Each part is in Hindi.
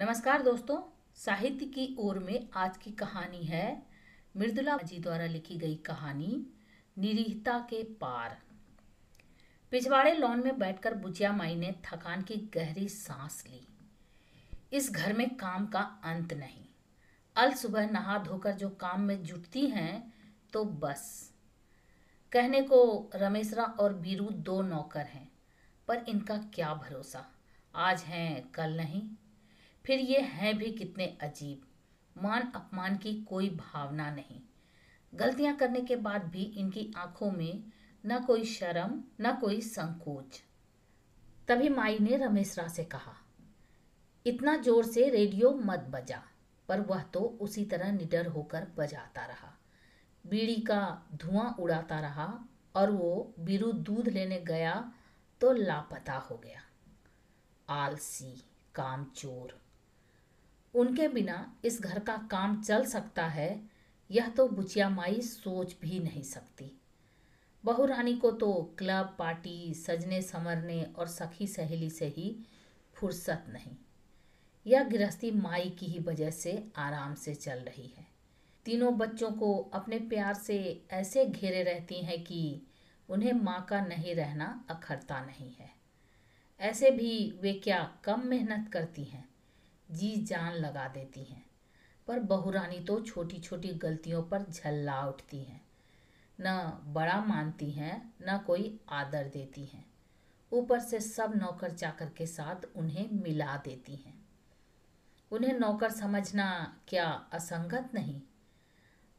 नमस्कार दोस्तों, साहित्य की ओर में आज की कहानी है मृदुला जी द्वारा लिखी गई कहानी, निरीहता के पार। पिछवाड़े लॉन में बैठकर बुचिया माई ने थकान की गहरी सांस ली। इस घर में काम का अंत नहीं। अल सुबह नहा धोकर जो काम में जुटती हैं तो बस। कहने को रमेशरा और बीरू दो नौकर हैं, पर इनका क्या भरोसा? आज हैं, कल नहीं। फिर ये हैं भी कितने अजीब। मान अपमान की कोई भावना नहीं। गलतियाँ करने के बाद भी इनकी आँखों में न कोई शर्म, न कोई संकोच। तभी माई ने रमेशरा से कहा, इतना ज़ोर से रेडियो मत बजा। पर वह तो उसी तरह निडर होकर बजाता रहा। बीड़ी का धुआँ उड़ाता रहा और वो बीरू दूध लेने गया तो लापता हो गया। आलसी, कामचोर उनके बिना इस घर का काम चल सकता है, यह तो बुचिया माई सोच भी नहीं सकती। बहू रानी को तो क्लब, पार्टी, सजने समरने और सखी सहेली से ही फुर्सत नहीं। यह गृहस्थी माई की ही वजह से आराम से चल रही है। तीनों बच्चों को अपने प्यार से ऐसे घेरे रहती हैं कि उन्हें माँ का नहीं रहना अखरता नहीं है। ऐसे भी वे क्या कम मेहनत करती हैं? जी जान लगा देती हैं। पर बहुरानी तो छोटी छोटी गलतियों पर झल्ला उठती हैं। न बड़ा मानती हैं, न कोई आदर देती हैं। ऊपर से सब नौकर चाकर के साथ उन्हें मिला देती हैं। उन्हें नौकर समझना क्या असंगत नहीं?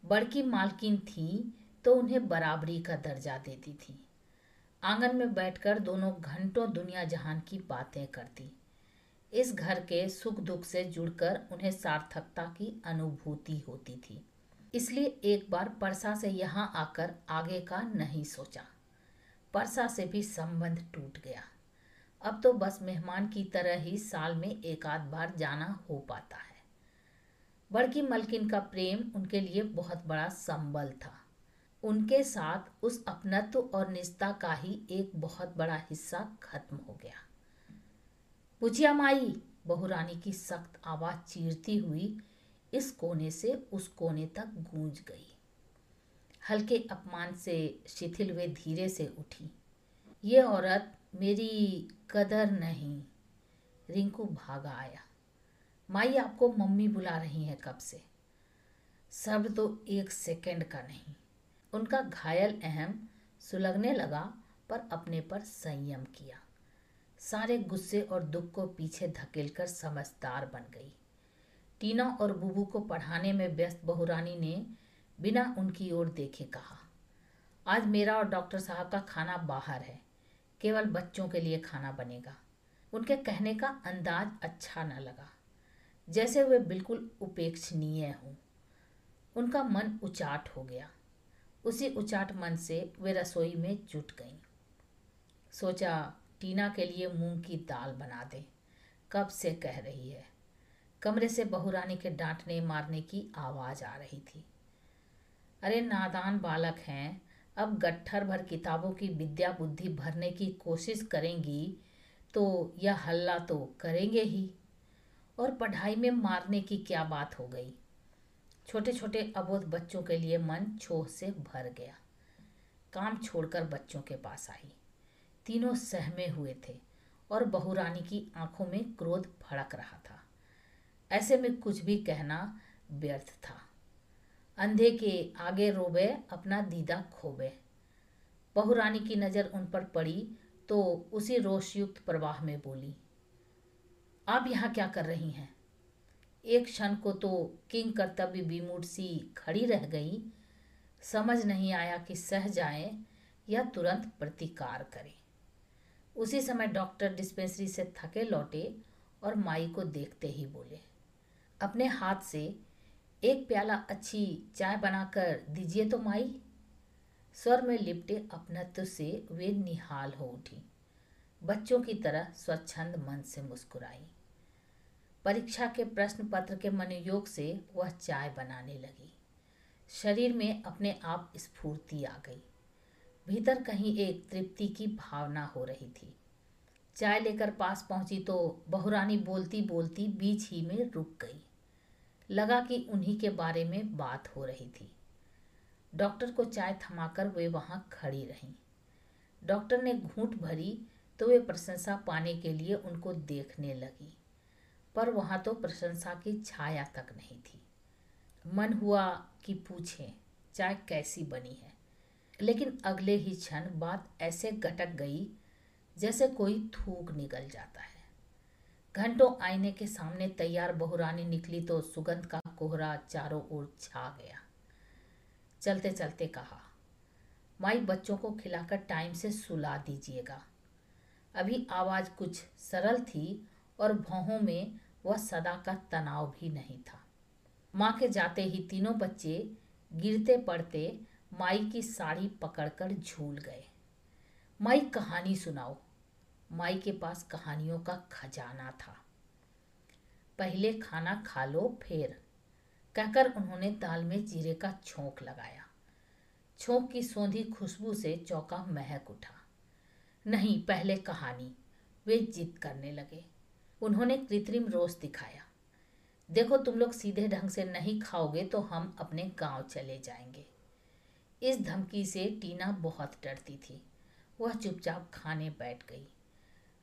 बड़की मालकिन थी तो उन्हें बराबरी का दर्जा देती थी। आँगन में बैठकर दोनों घंटों दुनिया जहान की बातें करती। इस घर के सुख दुख से जुड़कर उन्हें सार्थकता की अनुभूति होती थी। इसलिए एक बार परसा से यहाँ आकर आगे का नहीं सोचा। परसा से भी संबंध टूट गया। अब तो बस मेहमान की तरह ही साल में एक आध बार जाना हो पाता है। बड़की मलकिन का प्रेम उनके लिए बहुत बड़ा संबल था। उनके साथ उस अपनत्व और निष्ठा का ही एक बहुत बड़ा हिस्सा खत्म हो गया। बुझिया माई, बहुरानी की सख्त आवाज़ चीरती हुई इस कोने से उस कोने तक गूंज गई। हल्के अपमान से शिथिल वे धीरे से उठी। ये औरत मेरी कदर नहीं, रिंकू भागा आया। माई आपको मम्मी बुला रही है कब से? सब तो एक सेकंड का नहीं। उनका घायल अहम सुलगने लगा पर अपने पर संयम किया। सारे गुस्से और दुख को पीछे धकेलकर समझदार बन गई। टीना और बुबू को पढ़ाने में व्यस्त बहुरानी ने बिना उनकी ओर देखे कहा, आज मेरा और डॉक्टर साहब का खाना बाहर है। केवल बच्चों के लिए खाना बनेगा उनके कहने का अंदाज अच्छा न लगा। जैसे वे बिल्कुल उपेक्षणीय हों। उनका मन उचाट हो गया। उसी उचाट मन से वे रसोई में जुट गईं। सोचा टीना के लिए मूंग की दाल बना दे। कब से कह रही है? कमरे से बहुरानी के डांटने मारने की आवाज़ आ रही थी। अरे नादान बालक हैं, अब गट्ठर भर किताबों की विद्या बुद्धि भरने की कोशिश करेंगी तो यह हल्ला तो करेंगे ही। और पढ़ाई में मारने की क्या बात हो गई? छोटे छोटे अबोध बच्चों के लिए मन छोह से भर गया। काम छोड़कर बच्चों के पास आई। तीनों सहमे हुए थे और बहुरानी की आँखों में क्रोध भड़क रहा था। ऐसे में कुछ भी कहना व्यर्थ था। अंधे के आगे रोबे अपना दीदा खोबे। बहुरानी की नज़र उन पर पड़ी तो उसी रोषयुक्त प्रवाह में बोली, आप यहाँ क्या कर रही हैं? एक क्षण को तो किंग कर्तव्य विमूढ़ सी खड़ी रह गई। समझ नहीं आया कि सह जाए या तुरंत प्रतिकार करें। उसी समय डॉक्टर डिस्पेंसरी से थके लौटे और माई को देखते ही बोले, अपने हाथ से एक प्याला अच्छी चाय बनाकर दीजिए तो माई। स्वर में लिपटे अपनत्व से वे निहाल हो उठी। बच्चों की तरह स्वच्छंद मन से मुस्कुराई। परीक्षा के प्रश्न पत्र के मनोयोग से वह चाय बनाने लगी। शरीर में अपने आप स्फूर्ति आ गई। भीतर कहीं एक तृप्ति की भावना हो रही थी। चाय लेकर पास पहुँची तो बहुरानी बोलती बोलती बीच ही में रुक गई। लगा कि उन्हीं के बारे में बात हो रही थी। डॉक्टर को चाय थमाकर वे वहाँ खड़ी रहीं। डॉक्टर ने घूंट भरी तो वे प्रशंसा पाने के लिए उनको देखने लगी, पर वहाँ तो प्रशंसा की छाया तक नहीं थी। मन हुआ कि पूछें, चाय कैसी बनी है? लेकिन अगले ही क्षण बात ऐसे गटक गई जैसे कोई थूक निकल जाता है। घंटों आईने के सामने तैयार बहुरानी निकली तो सुगंध का कोहरा चारों ओर छा गया। चलते चलते कहा, माई बच्चों को खिलाकर टाइम से सुला दीजिएगा। अभी आवाज़ कुछ सरल थी और भौहों में वह सदा का तनाव भी नहीं था। माँ के जाते ही तीनों बच्चे गिरते पड़ते माई की साड़ी पकड़कर झूल गए। माई, कहानी सुनाओ। माई के पास कहानियों का खजाना था। पहले खाना खा लो, फिर। कहकर उन्होंने दाल में जीरे का छोंक लगाया। छोंक की सौंधी खुशबू से चौका महक उठा। नहीं, पहले कहानी। वे जिद करने लगे। उन्होंने कृत्रिम रोष दिखाया। देखो, तुम लोग सीधे ढंग से नहीं खाओगे तो हम अपने गाँव चले जाएँगे। इस धमकी से टीना बहुत डरती थी। वह चुपचाप खाने बैठ गई।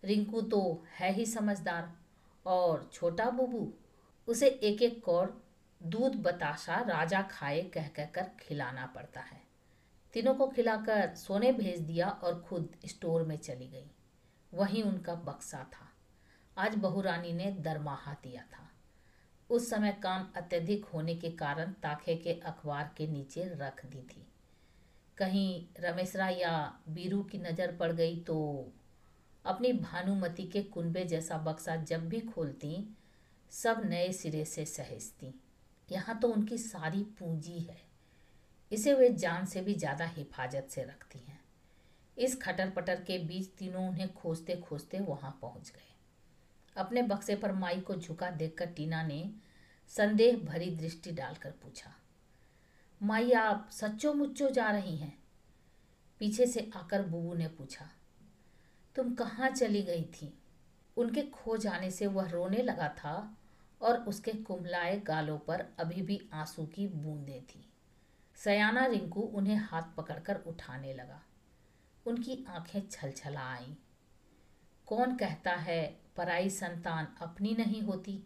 रिंकू तो है ही समझदार, और छोटा बुबू उसे एक एक कौर दूध बताशा राजा खाए कह कह कर खिलाना पड़ता है। तीनों को खिलाकर सोने भेज दिया और खुद स्टोर में चली गई। वहीं उनका बक्सा था। आज बहुरानी ने दरमाहा दिया था। उस समय काम अत्यधिक होने के कारण ताखे के अखबार के नीचे रख दी थी। कहीं रमेशरा या बीरू की नज़र पड़ गई तो अपनी भानुमति के कुंबे जैसा बक्सा जब भी खोलती, सब नए सिरे से सहेजती। यहाँ तो उनकी सारी पूंजी है। इसे वे जान से भी ज़्यादा हिफाजत से रखती हैं। इस खटर पटर के बीच तीनों उन्हें खोजते खोजते वहाँ पहुँच गए। अपने बक्से पर माई को झुका देखकर टीना ने संदेह भरी दृष्टि डालकर पूछा माई आप सच्चो मुच्चो जा रही हैं। पीछे से आकर बुबू ने पूछा, तुम कहाँ चली गई थी? उनके खो जाने से वह रोने लगा था और उसके कुमलाए गालों पर अभी भी आँसू की बूंदें थी। सयाना रिंकू उन्हें हाथ पकड़कर उठाने लगा। उनकी आँखें छलछला आईं। कौन कहता है, पराई संतान अपनी नहीं होती?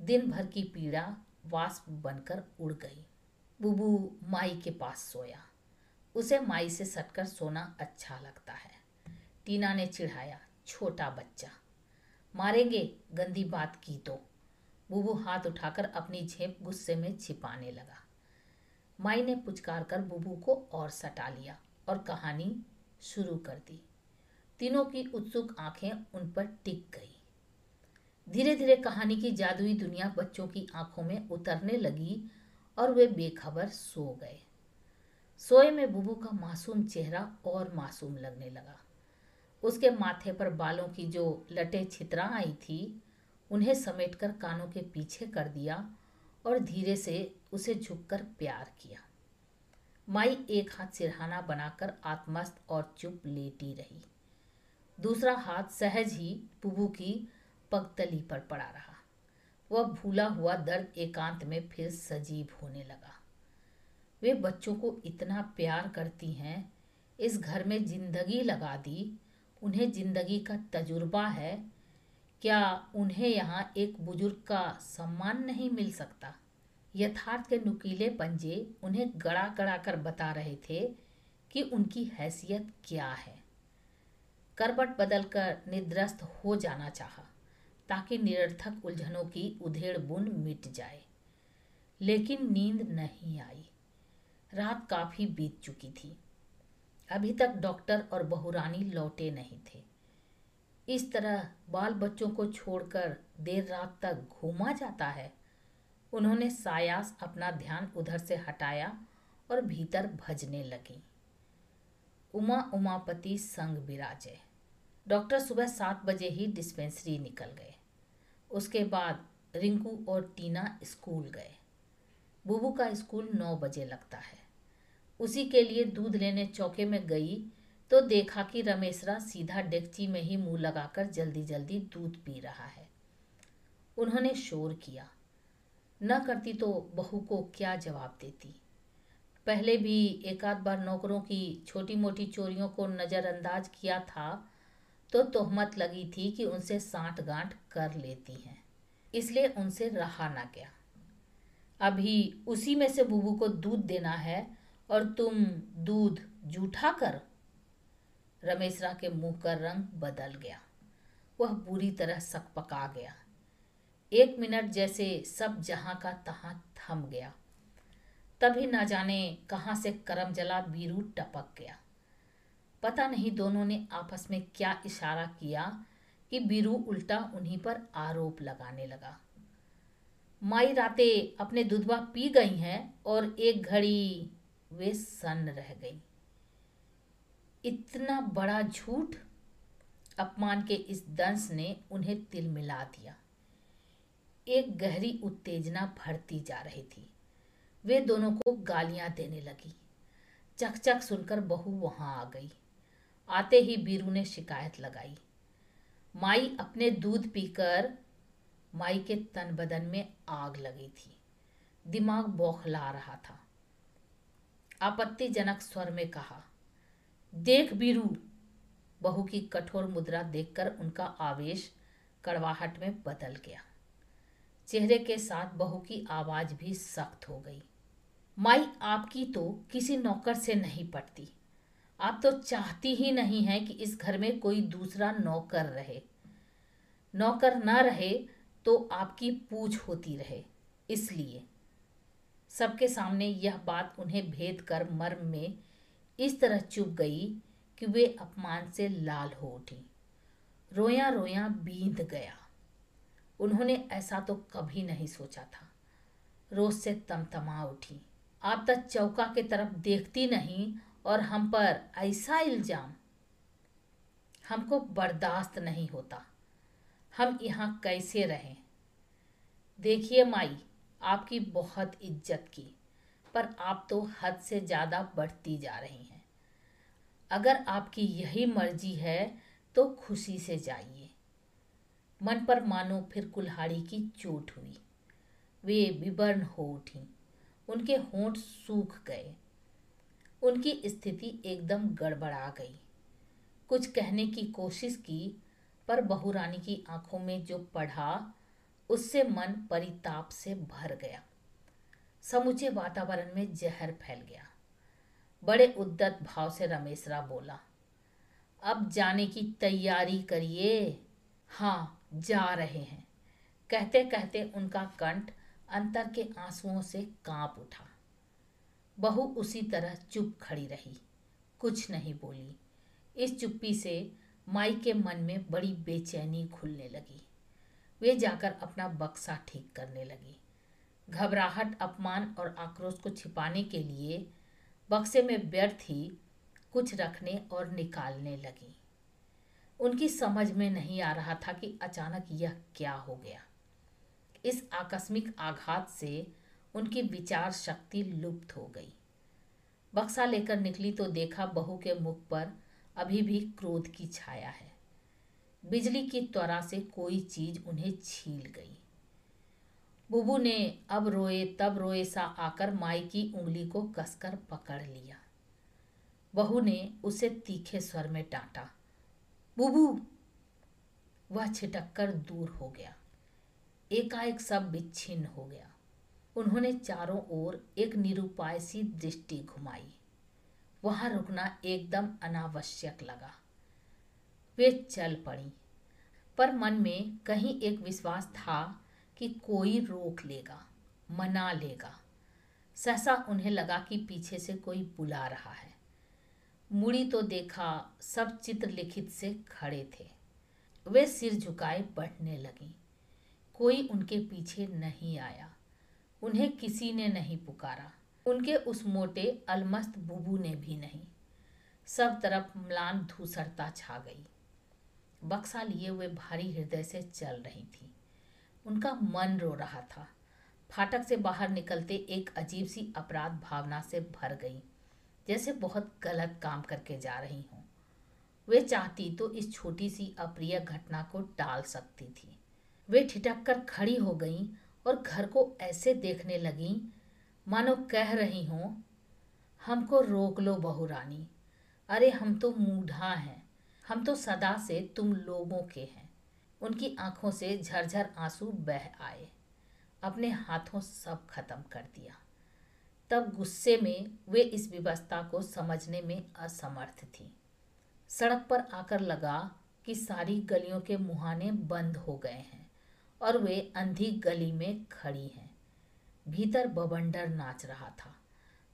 दिन भर की पीड़ा वाष्प बनकर उड़ गई। बुबू माई के पास सोया। उसे माई से सटकर सोना अच्छा लगता है। टीना ने चिढ़ाया, छोटा बच्चा, मारेंगे? गंदी बात की तो। बुबू हाथ उठाकर अपनी झेप गुस्से में छिपाने लगा। माई ने पुचकार कर बुबू को और सटा लिया और कहानी शुरू कर दी। तीनों की उत्सुक आँखें उन पर टिक गई। धीरे धीरे कहानी की जादुई दुनिया बच्चों की आँखों में उतरने लगी और वे बेखबर सो गए। सोए में बुबू का मासूम चेहरा और मासूम लगने लगा। उसके माथे पर बालों की जो लटे छितरा आई थी, उन्हें समेटकर कानों के पीछे कर दिया और धीरे से उसे झुककर प्यार किया। माई एक हाथ सिरहाना बनाकर आत्मस्त और चुप लेटी रही। दूसरा हाथ सहज ही बुबू की पगतली पर पड़ा रहा। वह भूला हुआ दर्द एकांत में फिर सजीव होने लगा। वे बच्चों को इतना प्यार करती हैं, इस घर में ज़िंदगी लगा दी, उन्हें ज़िंदगी का तजुर्बा है, क्या उन्हें यहाँ एक बुज़ुर्ग का सम्मान नहीं मिल सकता? यथार्थ के नुकीले पंजे उन्हें गड़ा गड़ा कर बता रहे थे कि उनकी हैसियत क्या है। करबट बदलकर निद्रस्त हो जाना चाहा। ताकि निरर्थक उलझनों की उधेड़ बुन मिट जाए। लेकिन नींद नहीं आई। रात काफ़ी बीत चुकी थी। अभी तक डॉक्टर और बहुरानी लौटे नहीं थे। इस तरह बाल बच्चों को छोड़कर देर रात तक घूमा जाता है, उन्होंने सायास अपना ध्यान उधर से हटाया और भीतर भजने लगी। उमा उमापति संग विराजे। डॉक्टर सुबह सात बजे ही डिस्पेंसरी निकल गए। उसके बाद रिंकू और टीना स्कूल गए। बुबू का स्कूल नौ बजे लगता है। उसी के लिए दूध लेने चौके में गई तो देखा कि रमेशरा सीधा डेगची में ही मुँह लगाकर जल्दी जल्दी दूध पी रहा है। उन्होंने शोर किया। न करती तो बहू को क्या जवाब देती। पहले भी एक आध बार नौकरों की छोटी मोटी चोरियों को नज़रअंदाज किया था तो तोहमत लगी थी कि उनसे साठ गांठ कर लेती हैं। इसलिए उनसे रहा ना गया। अभी उसी में से बुबू को दूध देना है और तुम दूध जूठा कर। रमेशरा के मुँह का रंग बदल गया। वह बुरी तरह सकपका गया। एक मिनट जैसे सब जहाँ का तहां थम गया। तभी ना जाने कहाँ से करम जला बीरू टपक गया। पता नहीं दोनों ने आपस में क्या इशारा किया कि बीरू उल्टा उन्हीं पर आरोप लगाने लगा। माई रातें अपने दुधवा पी गई हैं और एक घड़ी वे सन्न रह गई। इतना बड़ा झूठ अपमान के इस दंश ने उन्हें तिल मिला दिया। एक गहरी उत्तेजना भरती जा रही थी। वे दोनों को गालियाँ देने लगी। चकचक सुनकर बहू वहाँ आ गई। आते ही बीरू ने शिकायत लगाई। माई अपने दूध पीकर माई के तन बदन में आग लगी थी। दिमाग बौखला रहा था। आपत्तिजनक स्वर में कहा, देख बीरू, बहू की कठोर मुद्रा देखकर उनका आवेश कड़वाहट में बदल गया। चेहरे के साथ बहू की आवाज़ भी सख्त हो गई। माई आपकी तो किसी नौकर से नहीं पटती। आप तो चाहती ही नहीं है कि इस घर में कोई दूसरा नौकर रहे। नौकर ना रहे तो आपकी पूछ होती रहे, इसलिए। सबके सामने यह बात उन्हें भेद कर मर्म में इस तरह चुप गई कि वे अपमान से लाल हो उठी। रोया रोया बींद गया। उन्होंने ऐसा तो कभी नहीं सोचा था। रोज से तमतमा उठी। आप तक चौका के तरफ़ देखती नहीं और हम पर ऐसा इल्ज़ाम हमको बर्दाश्त नहीं होता। हम यहाँ कैसे रहें? देखिए माई, आपकी बहुत इज़्ज़त की, पर आप तो हद से ज़्यादा बढ़ती जा रही हैं। अगर आपकी यही मर्ज़ी है तो खुशी से जाइए। मन पर मानो फिर कुल्हाड़ी की चोट हुई। वे विवर्ण हो उठी। उनके होंठ सूख गए। उनकी स्थिति एकदम गड़बड़ा गई। कुछ कहने की कोशिश की, पर बहुरानी की आँखों में जो पढ़ा, उससे मन परिताप से भर गया। समूचे वातावरण में जहर फैल गया। बड़े उद्दत भाव से रमेशरा बोला, अब जाने की तैयारी करिए। हाँ जा रहे हैं। कहते कहते उनका कंठ अंतर के आंसुओं से काँप उठा। बहू उसी तरह चुप खड़ी रही। कुछ नहीं बोली। इस चुप्पी से माई के मन में बड़ी बेचैनी खुलने लगी। वे जाकर अपना बक्सा ठीक करने लगी। घबराहट, अपमान और आक्रोश को छिपाने के लिए बक्से में व्यर्थ ही कुछ रखने और निकालने लगी। उनकी समझ में नहीं आ रहा था कि अचानक यह क्या हो गया। इस आकस्मिक आघात से उनकी विचार शक्ति लुप्त हो गई। बक्सा लेकर निकली तो देखा बहू के मुख पर अभी भी क्रोध की छाया है। बिजली की त्वरा से कोई चीज़ उन्हें छील गई। बुबू ने अब रोए, तब रोए सा आकर माई की उंगली को कसकर पकड़ लिया। बहू ने उसे तीखे स्वर में डांटा, बुबू! वह छिटक कर दूर हो गया। एकाएक सब विच्छिन्न हो गया। उन्होंने चारों ओर एक निरुपाय सी दृष्टि घुमाई। वहाँ रुकना एकदम अनावश्यक लगा। वे चल पड़ी। पर मन में कहीं एक विश्वास था कि कोई रोक लेगा, मना लेगा। सहसा उन्हें लगा कि पीछे से कोई बुला रहा है। मुड़ी तो देखा सब चित्र लिखित से खड़े थे। वे सिर झुकाए बढ़ने लगी। कोई उनके पीछे नहीं आया। उन्हें किसी ने नहीं पुकारा। उनके उस मोटे, अलमस्त बुबू ने भी नहीं। सब तरफ़ म्लान धूसरता छा गई। बक्सा लिए हुए भारी हृदय से चल रही थी। उनका मन रो रहा था। फाटक से बाहर निकलते एक अजीब सी अपराध भावना से भर गई, जैसे बहुत गलत काम करके जा रही हूँ। वे चाहती तो इस छोटी सी अप्रिय घटना को टाल सकती थी। वे ठिठक कर खड़ी हो गईं और घर को ऐसे देखने लगी, मानो कह रही हों, हमको रोक लो बहू रानी। अरे हम तो मूढ़ा हैं। हम तो सदा से तुम लोगों के हैं। उनकी आँखों से झरझर आँसू बह आए। अपने हाथों सब खत्म कर दिया। तब गुस्से में वे इस व्यवस्था को समझने में असमर्थ थी। सड़क पर आकर लगा कि सारी गलियों के मुहाने बंद हो गए हैं। और वे अंधी गली में खड़ी हैं। भीतर बबंडर नाच रहा था,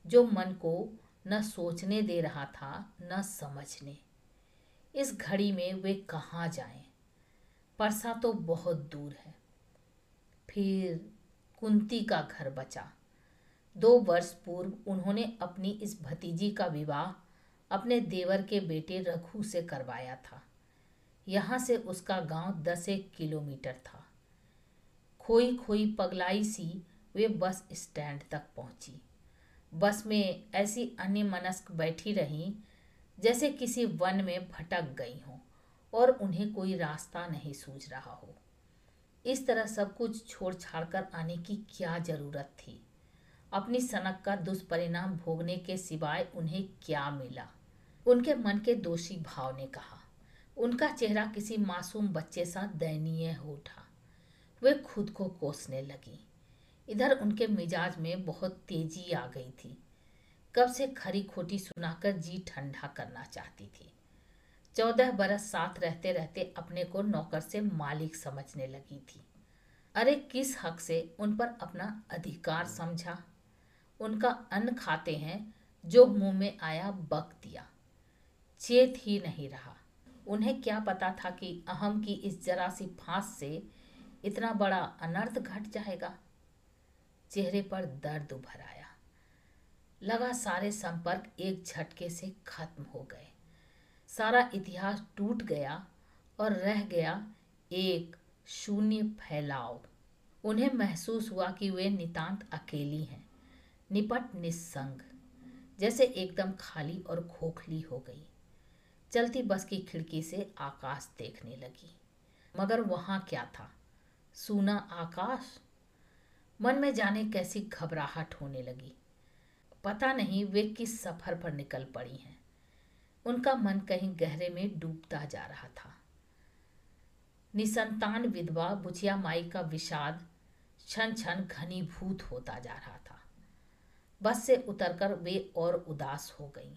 जो मन को न सोचने दे रहा था, न समझने। इस घड़ी में वे कहाँ जाएँ? परसा तो बहुत दूर है। फिर कुंती का घर बचा। दो वर्ष पूर्व उन्होंने अपनी इस भतीजी का विवाह अपने देवर के बेटे रघु से करवाया था। यहाँ से उसका गाँव दस एक किलोमीटर था। खोई खोई पगलाई सी वे बस स्टैंड तक पहुँची। बस में ऐसी अन्य मनस्क बैठी रहीं, जैसे किसी वन में भटक गई हों, और उन्हें कोई रास्ता नहीं सूझ रहा हो। इस तरह सब कुछ छोड़ छाड़ कर आने की क्या ज़रूरत थी? अपनी सनक का दुष्परिणाम भोगने के सिवाय उन्हें क्या मिला? उनके मन के दोषी भाव ने कहा। उनका चेहरा किसी मासूम बच्चे सा दयनीय हो उठा। वे खुद को कोसने लगी। इधर उनके मिजाज में बहुत तेज़ी आ गई थी। कब से खरी खोटी सुनाकर जी ठंडा करना चाहती थी। चौदह बरस साथ रहते रहते अपने को नौकर से मालिक समझने लगी थी। अरे किस हक से उन पर अपना अधिकार समझा? उनका अन्न खाते हैं, जो मुँह में आया बक दिया। चेत ही नहीं रहा। उन्हें क्या पता था कि अहम की इस जरा सी फांस से इतना बड़ा अनर्थ घट जाएगा। चेहरे पर दर्द उभर आया। लगा सारे संपर्क एक झटके से खत्म हो गए। सारा इतिहास टूट गया और रह गया एक शून्य फैलाव। उन्हें महसूस हुआ कि वे नितांत अकेली हैं, निपट निस्संग, जैसे एकदम खाली और खोखली हो गई। चलती बस की खिड़की से आकाश देखने लगी, मगर वहाँ क्या था? सूना आकाश। मन में जाने कैसी घबराहट होने लगी। पता नहीं वे किस सफ़र पर निकल पड़ी हैं। उनका मन कहीं गहरे में डूबता जा रहा था। निसंतान विधवा बुचिया माई का विषाद क्षण क्षण घनीभूत होता जा रहा था। बस से उतरकर वे और उदास हो गईं।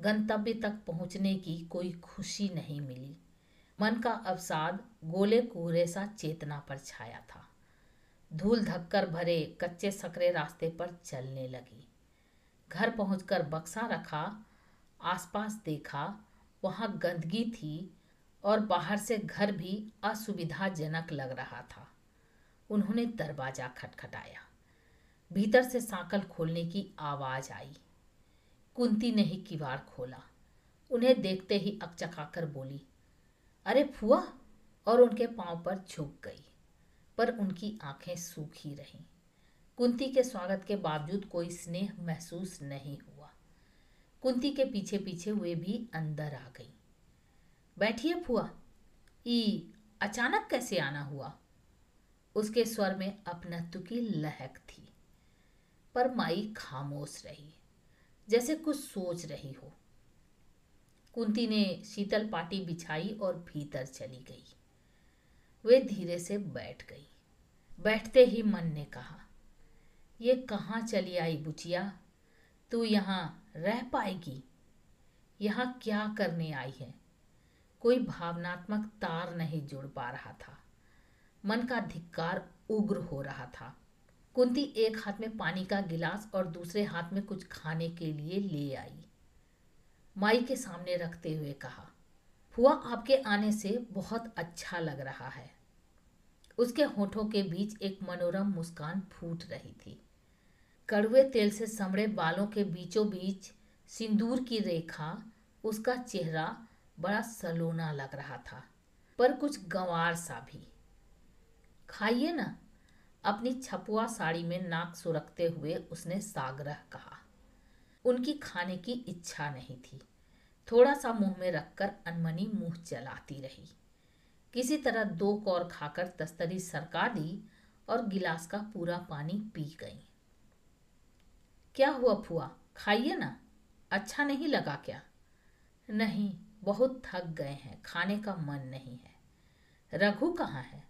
गंतव्य तक पहुँचने की कोई खुशी नहीं मिली। मन का अवसाद गोले कोहरे सा चेतना पर छाया था। धूल धक्कर भरे कच्चे सकरे रास्ते पर चलने लगी। घर पहुंचकर बक्सा रखा, आसपास देखा, वहाँ गंदगी थी और बाहर से घर भी असुविधाजनक लग रहा था। उन्होंने दरवाज़ा खटखटाया। भीतर से सांकल खोलने की आवाज़ आई। कुंती ने ही किवाड़ खोला। उन्हें देखते ही अकचकाकर बोली अरे फुआ, और उनके पाँव पर झुक गई, पर उनकी आँखें सूखी रहीं। कुंती के स्वागत के बावजूद कोई स्नेह महसूस नहीं हुआ। कुंती के पीछे पीछे वे भी अंदर आ गई। बैठिए फुआ। ई, अचानक कैसे आना हुआ? उसके स्वर में अपनत्व की लहक थी, पर माई खामोश रही, जैसे कुछ सोच रही हो। कुंती ने शीतल पाटी बिछाई और भीतर चली गई। वे धीरे से बैठ गई। बैठते ही मन ने कहा, ये कहाँ चली आई बुचिया? तू यहाँ रह पाएगी? यहाँ क्या करने आई है? कोई भावनात्मक तार नहीं जुड़ पा रहा था। मन का धिक्कार उग्र हो रहा था। कुंती एक हाथ में पानी का गिलास और दूसरे हाथ में कुछ खाने के लिए ले आई। माई के सामने रखते हुए कहा फुआ आपके आने से बहुत अच्छा लग रहा है। उसके होठों के बीच एक मनोरम मुस्कान फूट रही थी। कड़वे तेल से समड़े बालों के बीचों बीच सिंदूर की रेखा, उसका चेहरा बड़ा सलोना लग रहा था, पर कुछ गंवार सा भी। खाइए ना, अपनी छपुआ साड़ी में नाक सुरखते हुए उसने सागरह कहा। उनकी खाने की इच्छा नहीं थी। थोड़ा सा मुँह में रखकर अनमनी मुँह चलाती रही। किसी तरह दो कौर खाकर तस्तरी सरका दी और गिलास का पूरा पानी पी गई। क्या हुआ फुआ? खाइए ना। अच्छा नहीं लगा क्या? नहीं, बहुत थक गए हैं। खाने का मन नहीं है। रघु कहाँ है?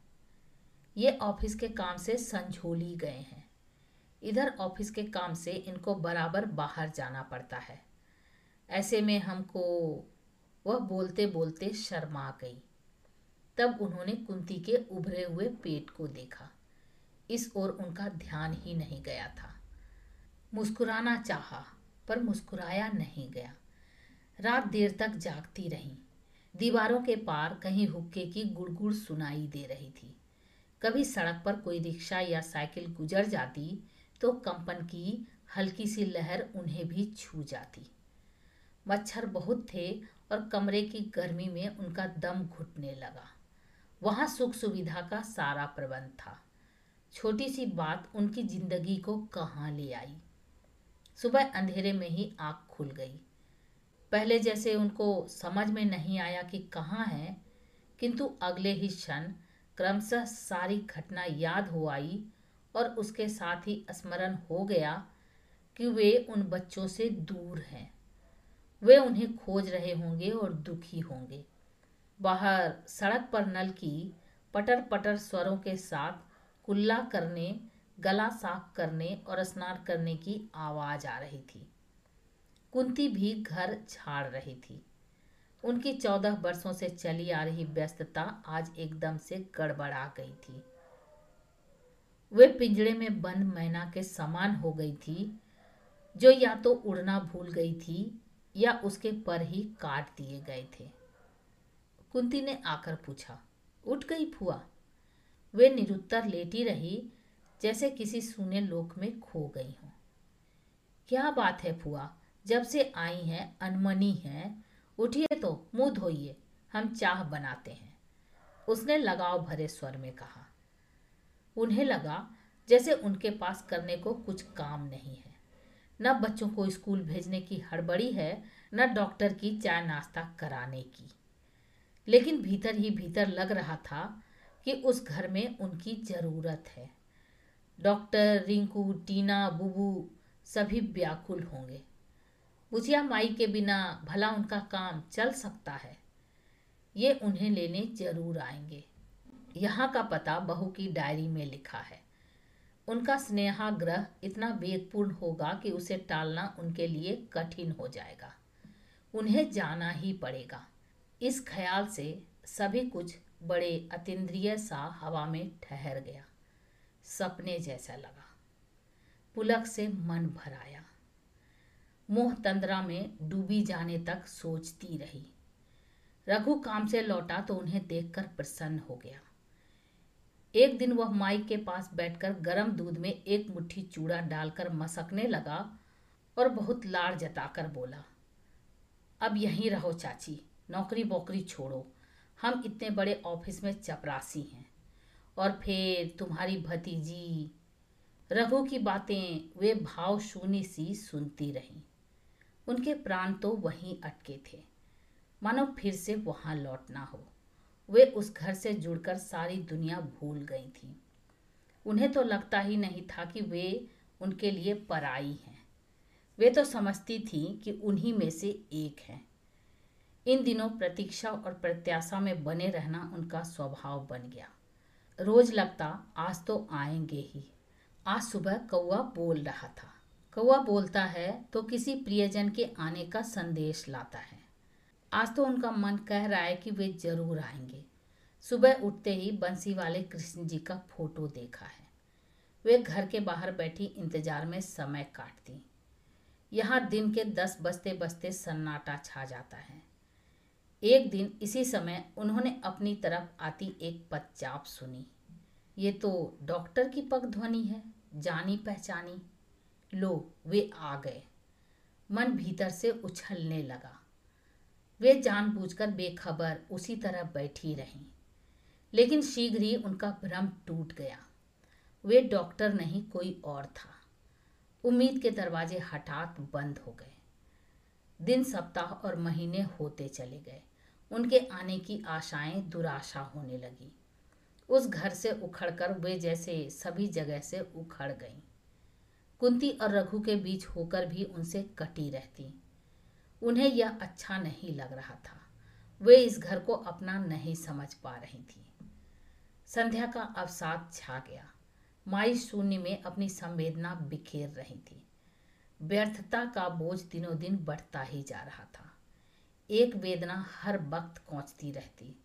ये ऑफ़िस के काम से संझोली गए हैं। इधर ऑफ़िस के काम से इनको बराबर बाहर जाना पड़ता है। ऐसे में हमको वह बोलते बोलते शर्मा गई। तब उन्होंने कुंती के उभरे हुए पेट को देखा। इस ओर उनका ध्यान ही नहीं गया था। मुस्कुराना चाहा, पर मुस्कुराया नहीं गया। रात देर तक जागती रही। दीवारों के पार कहीं हुक्के की गुड़गुड़ सुनाई दे रही थी। कभी सड़क पर कोई रिक्शा या साइकिल गुजर जाती तो कंपन की हल्की सी लहर उन्हें भी छू जाती। मच्छर बहुत थे और कमरे की गर्मी में उनका दम घुटने लगा। वहाँ सुख सुविधा का सारा प्रबंध था। छोटी सी बात उनकी ज़िंदगी को कहाँ ले आई? सुबह अंधेरे में ही आँख खुल गई। पहले जैसे उनको समझ में नहीं आया कि कहाँ है, किंतु अगले ही क्षण क्रमशः सारी घटना याद हो आई और उसके साथ ही स्मरण हो गया कि वे उन बच्चों से दूर हैं। वे उन्हें खोज रहे होंगे और दुखी होंगे। बाहर सड़क पर नल की पटर पटर स्वरों के साथ कुल्ला करने, गला साफ़ करने और स्नान करने की आवाज़ आ रही थी। कुंती भी घर झाड़ रही थी। उनकी चौदह वर्षों से चली आ रही व्यस्तता आज एकदम से गड़बड़ा गई थी। वे पिंजड़े में बंद मैना के समान हो गई थी, जो या तो उड़ना भूल गई थी या उसके पर ही काट दिए गए थे। कुंती ने आकर पूछा, उठ गई फुआ? वे निरुत्तर लेटी रही, जैसे किसी सुने लोक में खो गई हों। क्या बात है फुआ, जब से आई हैं, अनमनी है, उठिए तो मुँह धोइए, हम चाह बनाते हैं। उसने लगाव भरे स्वर में कहा। उन्हें लगा जैसे उनके पास करने को कुछ काम नहीं है। न बच्चों को स्कूल भेजने की हड़बड़ी है, न डॉक्टर की चाय नाश्ता कराने की। लेकिन भीतर ही भीतर लग रहा था कि उस घर में उनकी ज़रूरत है। डॉक्टर, रिंकू, टीना, बुबू सभी व्याकुल होंगे। बुझिया माई के बिना भला उनका काम चल सकता है। ये उन्हें लेने ज़रूर आएँगे। यहाँ का पता बहू की डायरी में लिखा है। उनका स्नेहाग्रह इतना वेदपूर्ण होगा कि उसे टालना उनके लिए कठिन हो जाएगा। उन्हें जाना ही पड़ेगा। इस ख्याल से सभी कुछ बड़े अतिद्रिय सा हवा में ठहर गया। सपने जैसा लगा। पुलक से मन भर आया। मोह तंद्रा में डूबी जाने तक सोचती रही। रघु काम से लौटा तो उन्हें देखकर प्रसन्न हो गया। एक दिन वह माई के पास बैठकर गर्म दूध में एक मुट्ठी चूड़ा डालकर मसकने लगा और बहुत लाड़ जताकर बोला, अब यहीं रहो चाची नौकरी बोकरी छोड़ो। हम इतने बड़े ऑफ़िस में चपरासी हैं और फिर तुम्हारी भतीजी, रघु की बातें वे भाव शून्य सी सुनती रहीं। उनके प्राण तो वहीं अटके थे। मानो फिर से वहाँ लौटना हो। वे उस घर से जुड़कर सारी दुनिया भूल गई थी। उन्हें तो लगता ही नहीं था कि वे उनके लिए पराई हैं। वे तो समझती थी कि उन्हीं में से एक हैं। इन दिनों प्रतीक्षा और प्रत्याशा में बने रहना उनका स्वभाव बन गया। रोज लगता, आज तो आएँगे ही। आज सुबह कौआ बोल रहा था। कौआ बोलता है तो किसी प्रियजन के आने का संदेश लाता है। आज तो उनका मन कह रहा है कि वे ज़रूर आएँगे। सुबह उठते ही बंसी वाले कृष्ण जी का फ़ोटो देखा है। वे घर के बाहर बैठी इंतज़ार में समय काटती। यहाँ दिन के दस बजते बजते सन्नाटा छा जाता है। एक दिन इसी समय उन्होंने अपनी तरफ़ आती एक पदचाप सुनी। ये तो डॉक्टर की पग ध्वनि है, जानी पहचानी। लो, वे आ गए। मन भीतर से उछलने लगा। वे जानबूझकर बेखबर उसी तरह बैठी रहीं। लेकिन शीघ्र ही उनका भ्रम टूट गया। वे डॉक्टर नहीं, कोई और था। उम्मीद के दरवाजे हठात बंद हो गए। दिन, सप्ताह और महीने होते चले गए। उनके आने की आशाएँ दुराशा होने लगी। उस घर से उखड़कर वे जैसे सभी जगह से उखड़ गईं। कुंती और रघु के बीच होकर भी उनसे कटी रहती। उन्हें यह अच्छा नहीं लग रहा था। वे इस घर को अपना नहीं समझ पा रही थी। संध्या का अवसाद छा गया। माई शून्य में अपनी संवेदना बिखेर रही थी। व्यर्थता का बोझ दिनों दिन बढ़ता ही जा रहा था। एक वेदना हर वक्त कोचती रहती।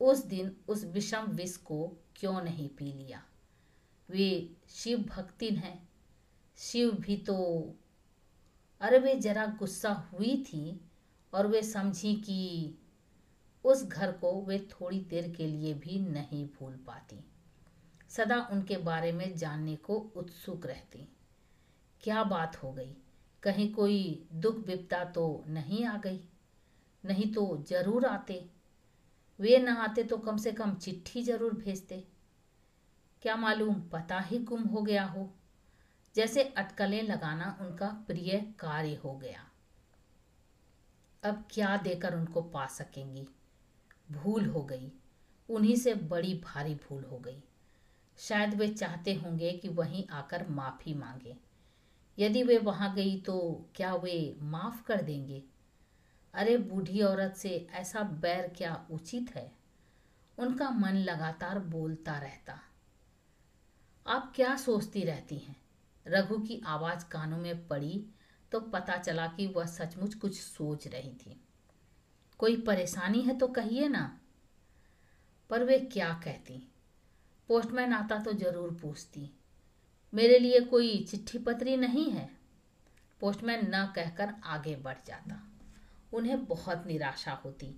उस दिन उस विषम विष को क्यों नहीं पी लिया? वे शिव भक्ति हैं। शिव भी तो अरे वे जरा गुस्सा हुई थी और वे समझी कि उस घर को वे थोड़ी देर के लिए भी नहीं भूल पाती। सदा उनके बारे में जानने को उत्सुक रहती। क्या बात हो गई? कहीं कोई दुख विपदा तो नहीं आ गई? नहीं तो ज़रूर आते। वे न आते तो कम से कम चिट्ठी ज़रूर भेजते। क्या मालूम पता ही गुम हो गया हो? जैसे अटकलें लगाना उनका प्रिय कार्य हो गया। अब क्या देकर उनको पा सकेंगी? भूल हो गई। उन्हीं से बड़ी भारी भूल हो गई। शायद वे चाहते होंगे कि वहीं आकर माफ़ी मांगे। यदि वे वहाँ गई तो क्या वे माफ़ कर देंगे? अरे, बूढ़ी औरत से ऐसा बैर क्या उचित है? उनका मन लगातार बोलता रहता। आप क्या सोचती रहती हैं? रघु की आवाज़ कानों में पड़ी तो पता चला कि वह सचमुच कुछ सोच रही थी। कोई परेशानी है तो कहिए ना। पर वे क्या कहती? पोस्टमैन आता तो ज़रूर पूछती, मेरे लिए कोई चिट्ठी पत्री नहीं है? पोस्टमैन न कहकर आगे बढ़ जाता। उन्हें बहुत निराशा होती।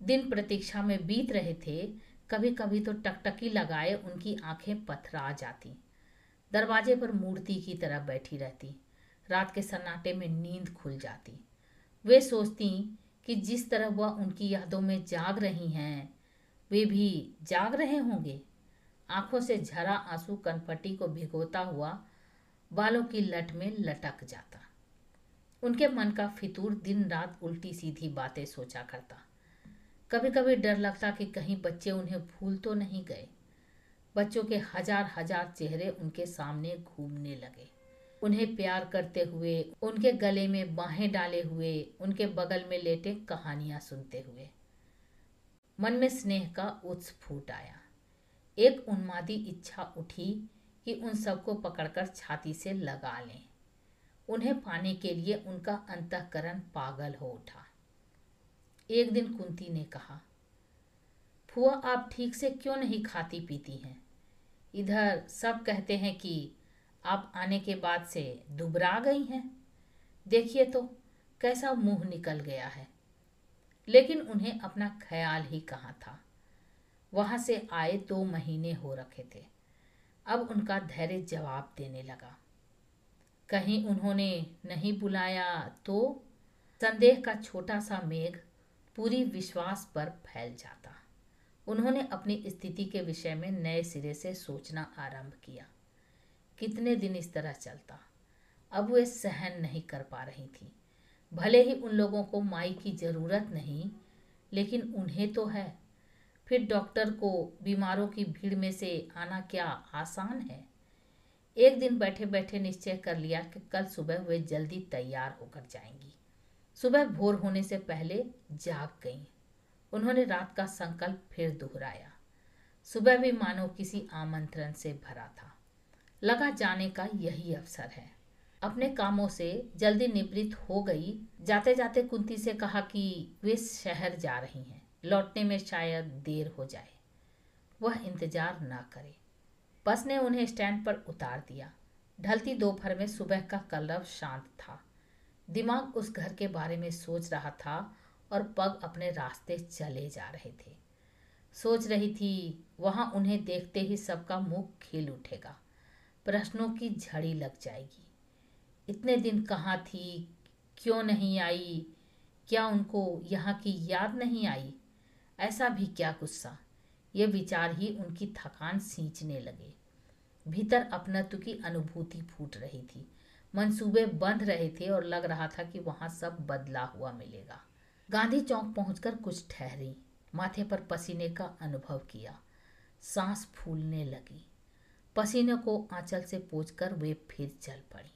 दिन प्रतीक्षा में बीत रहे थे कभी कभी तो टकटकी लगाए उनकी आँखें पथरा जाती। दरवाजे पर मूर्ति की तरह बैठी रहती। रात के सन्नाटे में नींद खुल जाती। वे सोचती कि जिस तरह वह उनकी यादों में जाग रही हैं, वे भी जाग रहे होंगे। आँखों से झरा आँसू कनपट्टी को भिगोता हुआ बालों की लट में लटक जाता। उनके मन का फितूर दिन रात उल्टी सीधी बातें सोचा करता। कभी कभी डर लगता कि कहीं बच्चे उन्हें भूल तो नहीं गए। बच्चों के हज़ार हज़ार चेहरे उनके सामने घूमने लगे। उन्हें प्यार करते हुए, उनके गले में बाहें डाले हुए, उनके बगल में लेटे कहानियाँ सुनते हुए। मन में स्नेह का उत्स फूट आया। एक उन्मादी इच्छा उठी कि उन सबको पकड़कर छाती से लगा लें। उन्हें पाने के लिए उनका अंतकरण पागल हो उठा। एक दिन कुंती ने कहा फुआ आप ठीक से क्यों नहीं खाती पीती हैं? इधर सब कहते हैं कि आप आने के बाद से दुबरा गई हैं। देखिए तो कैसा मुँह निकल गया है। लेकिन उन्हें अपना ख्याल ही कहाँ था? वहाँ से आए दो महीने हो रखे थे। अब उनका धैर्य जवाब देने लगा। कहीं उन्होंने नहीं बुलाया तो संदेह का छोटा सा मेघ पूरी विश्वास पर फैल जाता। उन्होंने अपनी स्थिति के विषय में नए सिरे से सोचना आरंभ किया। कितने दिन इस तरह चलता? अब वे सहन नहीं कर पा रही थी। भले ही उन लोगों को माई की ज़रूरत नहीं, लेकिन उन्हें तो है। फिर डॉक्टर को बीमारों की भीड़ में से आना क्या आसान है? एक दिन बैठे बैठे निश्चय कर लिया कि कल सुबह वे जल्दी तैयार होकर जाएँगी। सुबह भोर होने से पहले जाग गईं। उन्होंने रात का संकल्प फिर दोहराया। सुबह भी मानो किसी आमंत्रण से भरा था। लगा जाने का यही अवसर है। अपने कामों से जल्दी निवृत्त हो गई। जाते जाते कुंती से कहा कि वे शहर जा रही हैं। लौटने में शायद देर हो जाए। वह इंतज़ार ना करे। बस ने उन्हें स्टैंड पर उतार दिया। ढलती दोपहर में सुबह का कलरव शांत था। दिमाग उस घर के बारे में सोच रहा था और पग अपने रास्ते चले जा रहे थे। सोच रही थी, वहाँ उन्हें देखते ही सबका मुख खिल उठेगा। प्रश्नों की झड़ी लग जाएगी। इतने दिन कहाँ थी? क्यों नहीं आई? क्या उनको यहाँ की याद नहीं आई? ऐसा भी क्या गुस्सा? ये विचार ही उनकी थकान सींचने लगे। भीतर अपनत्व की अनुभूति फूट रही थी। मंसूबे बंध रहे थे और लग रहा था कि वहाँ सब बदला हुआ मिलेगा। गांधी चौक पहुंचकर कुछ ठहरी, माथे पर पसीने का अनुभव किया। सांस फूलने लगी। पसीने को आंचल से पोछकर वे फिर चल पड़ी।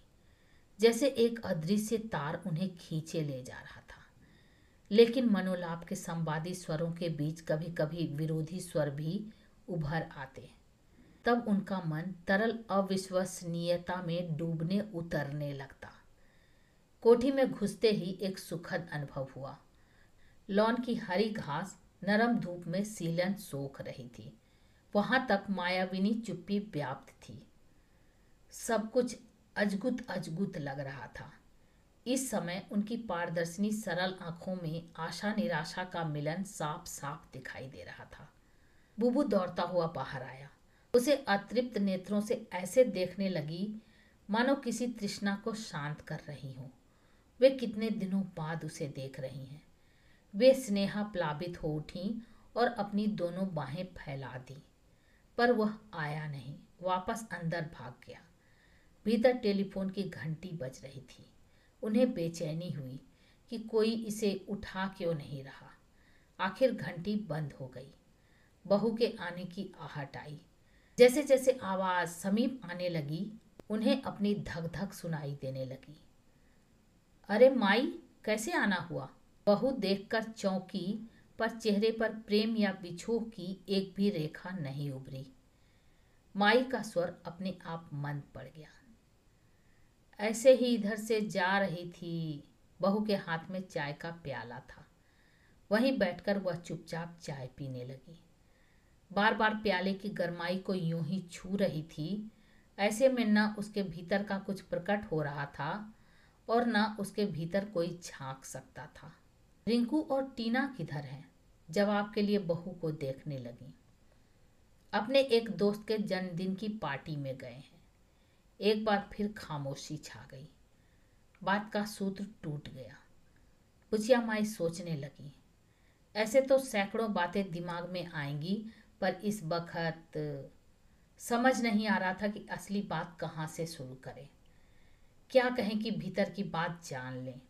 जैसे एक अदृश्य तार उन्हें खींचे ले जा रहा था। लेकिन मनोलाप के संवादी स्वरों के बीच कभी कभी विरोधी स्वर भी उभर आते। तब उनका मन तरल अविश्वसनीयता में डूबने उतरने लगता। कोठी में घुसते ही एक सुखद अनुभव हुआ। लॉन की हरी घास नरम धूप में सीलन सोख रही थी। वहाँ तक मायाविनी चुप्पी व्याप्त थी। सब कुछ अजगुत अजगुत लग रहा था। इस समय उनकी पारदर्शनी सरल आँखों में आशा निराशा का मिलन साफ़ साफ़ दिखाई दे रहा था। बुबू दौड़ता हुआ बाहर आया। उसे अतृप्त नेत्रों से ऐसे देखने लगी, मानो किसी तृष्णा को शांत कर रही हो। वे कितने दिनों बाद उसे देख रही हैं। वे स्नेहा प्लावित हो उठी और अपनी दोनों बाहें फैला दी। पर वह आया नहीं, वापस अंदर भाग गया। भीतर टेलीफोन की घंटी बज रही थी। उन्हें बेचैनी हुई कि कोई इसे उठा क्यों नहीं रहा। आखिर घंटी बंद हो गई। बहू के आने की आहट आई। जैसे जैसे आवाज़ समीप आने लगी, उन्हें अपनी धक धक सुनाई देने लगी। अरे माई, कैसे आना हुआ? बहू देखकर चौंकी, पर चेहरे पर प्रेम या बिछोह की एक भी रेखा नहीं उभरी। माई का स्वर अपने आप मंद पड़ गया। ऐसे ही इधर से जा रही थी। बहू के हाथ में चाय का प्याला था। वहीं बैठकर वह चुपचाप चाय पीने लगी। बार बार प्याले की गरमाई को यूँ ही छू रही थी। ऐसे में न उसके भीतर का कुछ प्रकट हो रहा था और न उसके भीतर कोई झाँक सकता था। रिंकू और टीना किधर हैं? जवाब के लिए बहू को देखने लगी। अपने एक दोस्त के जन्मदिन की पार्टी में गए हैं। एक बार फिर खामोशी छा गई। बात का सूत्र टूट गया। पुचिया माई सोचने लगी। ऐसे तो सैकड़ों बातें दिमाग में आएँगी, पर इस वक्त समझ नहीं आ रहा था कि असली बात कहाँ से शुरू करें। क्या कहें कि भीतर की बात जान लें।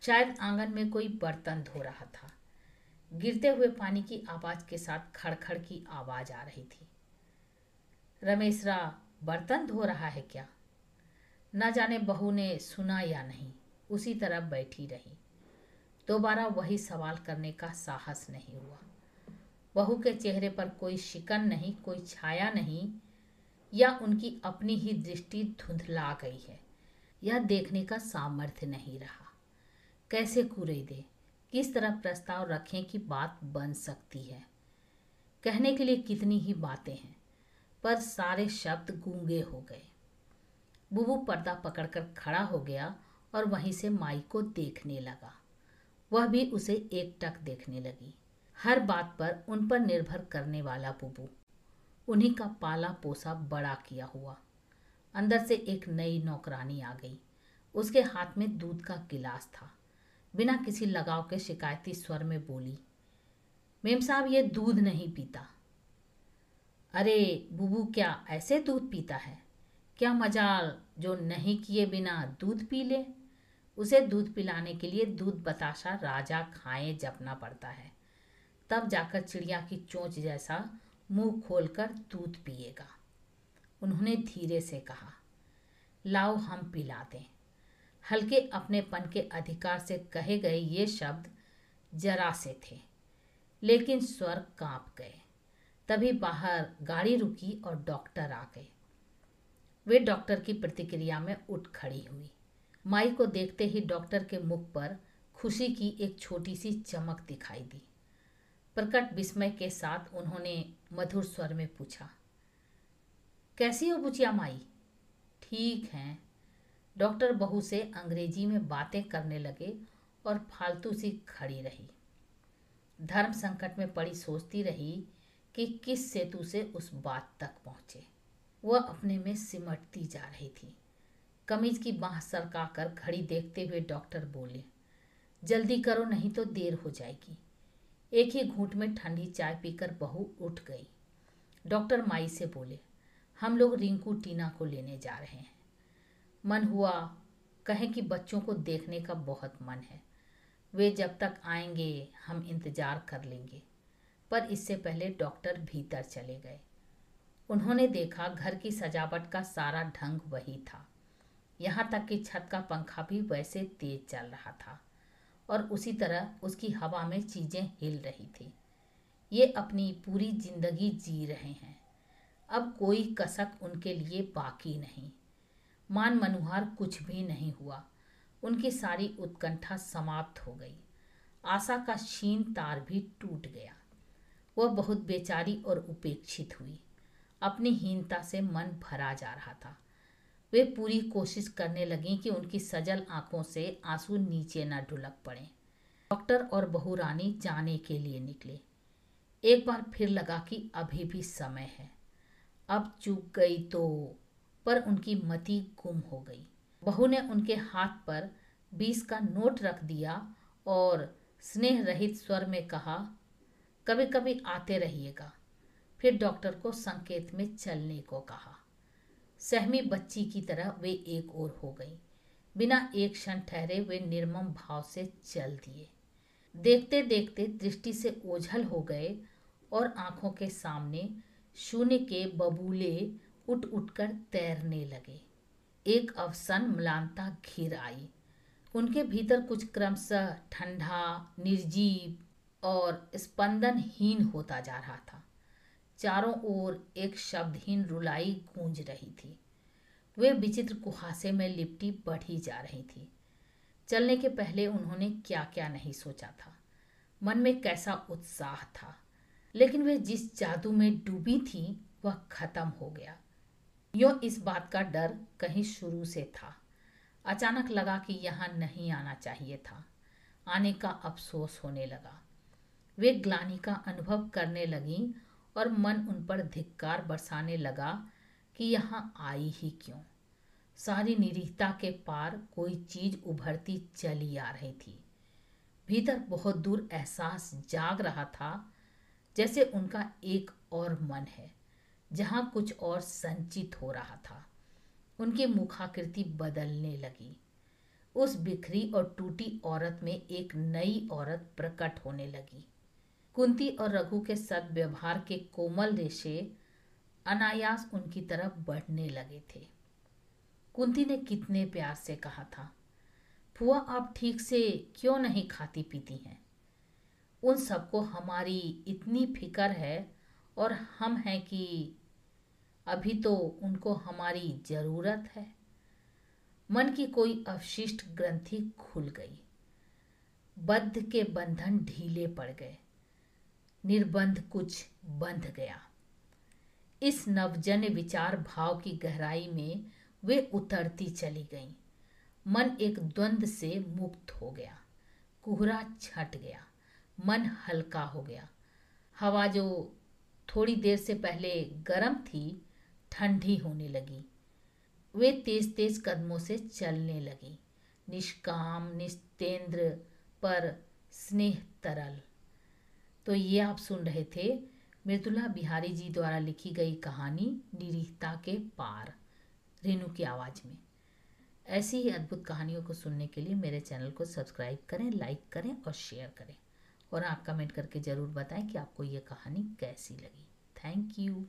शायद आँगन में कोई बर्तन धो रहा था। गिरते हुए पानी की आवाज़ के साथ खड़खड़ की आवाज़ आ रही थी। रमेशरा बर्तन धो रहा है क्या? न जाने बहू ने सुना या नहीं, उसी तरह बैठी रही। दोबारा वही सवाल करने का साहस नहीं हुआ। बहू के चेहरे पर कोई शिकन नहीं, कोई छाया नहीं, या उनकी अपनी ही दृष्टि धुंधला गई है। यह देखने का सामर्थ्य नहीं रहा। कैसे कूरे दे किस तरह प्रस्ताव रखें कि बात बन सकती है? कहने के लिए कितनी ही बातें हैं, पर सारे शब्द गूँगे हो गए। बुबू पर्दा पकड़कर खड़ा हो गया और वहीं से माई को देखने लगा। वह भी उसे एक टक देखने लगी। हर बात पर उन पर निर्भर करने वाला बुबू। उन्हीं का पाला पोसा बड़ा किया हुआ। अंदर से एक नई नौकरानी आ गई। उसके हाथ में दूध का गिलास था। बिना किसी लगाव के शिकायती स्वर में बोली, मेम साहब, ये दूध नहीं पीता। अरे, बुबू, क्या ऐसे दूध पीता है? क्या मजाल जो नहीं किए बिना दूध पी ले? उसे दूध पिलाने के लिए दूध बताशा राजा खाए जपना पड़ता है। तब जाकर चिड़िया की चोंच जैसा मुँह खोलकर दूध पिएगा। उन्होंने धीरे से कहा, लाओ, हम पिला दें। हल्के अपनेपन के अधिकार से कहे गए ये शब्द जरा से थे, लेकिन स्वर काँप गए। तभी बाहर गाड़ी रुकी और डॉक्टर आ गए। वे डॉक्टर की प्रतिक्रिया में उठ खड़ी हुई। माई को देखते ही डॉक्टर के मुख पर खुशी की एक छोटी सी चमक दिखाई दी। प्रकट विस्मय के साथ उन्होंने मधुर स्वर में पूछा, कैसी हो बुचिया माई? ठीक हैं? डॉक्टर बहू से अंग्रेज़ी में बातें करने लगे और फालतू सी खड़ी रही। धर्म संकट में पड़ी सोचती रही कि किस सेतु से उस बात तक पहुँचे। वह अपने में सिमटती जा रही थी। कमीज की बाह सरका कर घड़ी देखते हुए डॉक्टर बोले, जल्दी करो, नहीं तो देर हो जाएगी। एक ही घूंट में ठंडी चाय पीकर बहू उठ गई। डॉक्टर माई से बोले, हम लोग रिंकू, टीना को लेने जा रहे हैं। मन हुआ कहें कि बच्चों को देखने का बहुत मन है। वे जब तक आएँगे, हम इंतज़ार कर लेंगे। पर इससे पहले डॉक्टर भीतर चले गए। उन्होंने देखा घर की सजावट का सारा ढंग वही था। यहाँ तक कि छत का पंखा भी वैसे तेज चल रहा था और उसी तरह उसकी हवा में चीज़ें हिल रही थी। ये अपनी पूरी ज़िंदगी जी रहे हैं। अब कोई कसक उनके लिए बाकी नहीं। मान मनुहार कुछ भी नहीं हुआ। उनकी सारी उत्कंठा समाप्त हो गई। आशा का क्षीण तार भी टूट गया। वह बहुत बेचारी और उपेक्षित हुई। अपनी हीनता से मन भरा जा रहा था। वे पूरी कोशिश करने लगी कि उनकी सजल आँखों से आँसू नीचे न ढुलक पड़े। डॉक्टर और बहू रानी जाने के लिए निकले। एक बार फिर लगा कि अभी भी समय है। अब चूक गई तो पर उनकी मति गुम हो गई। बहू ने उनके हाथ पर बीस का नोट रख दिया और स्नेह रहित स्वर में कहा कभी कभी आते रहिएगा। फिर डॉक्टर को संकेत में चलने को कहा। सहमी बच्ची की तरह वे एक और हो गई। बिना एक क्षण ठहरे वे निर्मम भाव से चल दिए। देखते देखते दृष्टि से ओझल हो गए और आँखों के सामने शून्य के बबूले उठ उठकर तैरने लगे। एक अवसन म्लानता घिर आई। उनके भीतर कुछ क्रमशः ठंडा, निर्जीव और स्पंदनहीन होता जा रहा था। चारों ओर एक शब्दहीन रुलाई गूंज रही थी। वे विचित्र कुहासे में लिपटी बढ़ी जा रही थी। चलने के पहले उन्होंने क्या क्या नहीं सोचा था। मन में कैसा उत्साह था। लेकिन वे जिस जादू में डूबी थी, वह खत्म हो गया। यो इस बात का डर कहीं शुरू से था। अचानक लगा कि यहाँ नहीं आना चाहिए था। आने का अफसोस होने लगा। वे ग्लानी का अनुभव करने लगी और मन उन पर धिक्कार बरसाने लगा कि यहाँ आई ही क्यों। सारी निरीहता के पार कोई चीज़ उभरती चली आ रही थी। भीतर बहुत दूर एहसास जाग रहा था, जैसे उनका एक और मन है। जहाँ कुछ और संचित हो रहा था। उनकी मुखाकृति बदलने लगी। उस बिखरी और टूटी औरत में एक नई औरत प्रकट होने लगी। कुंती और रघु के सदव्यवहार के कोमल रेशे अनायास उनकी तरफ़ बढ़ने लगे थे। कुंती ने कितने प्यार से कहा था, फुआ, आप ठीक से क्यों नहीं खाती पीती हैं? उन सबको हमारी इतनी फ़िक्र है और हम हैं कि अभी तो उनको हमारी ज़रूरत है। मन की कोई अवशिष्ट ग्रंथि खुल गई। बद्ध के बंधन ढीले पड़ गए। निर्बंध कुछ बंध गया। इस नवजन विचार भाव की गहराई में वे उतरती चली गईं। मन एक द्वंद से मुक्त हो गया। कुहरा छट गया। मन हल्का हो गया। हवा जो थोड़ी देर से पहले गर्म थी ठंडी होने लगी। वे तेज तेज कदमों से चलने लगी। निष्काम निस्तेंद्र पर स्नेह तरल। तो ये आप सुन रहे थे मृदुला बिहारी जी द्वारा लिखी गई कहानी निरीहता के पार, रेणु की आवाज़ में। ऐसी ही अद्भुत कहानियों को सुनने के लिए मेरे चैनल को सब्सक्राइब करें, लाइक करें और शेयर करें। और आप कमेंट करके ज़रूर बताएँ कि आपको ये कहानी कैसी लगी। Thank you.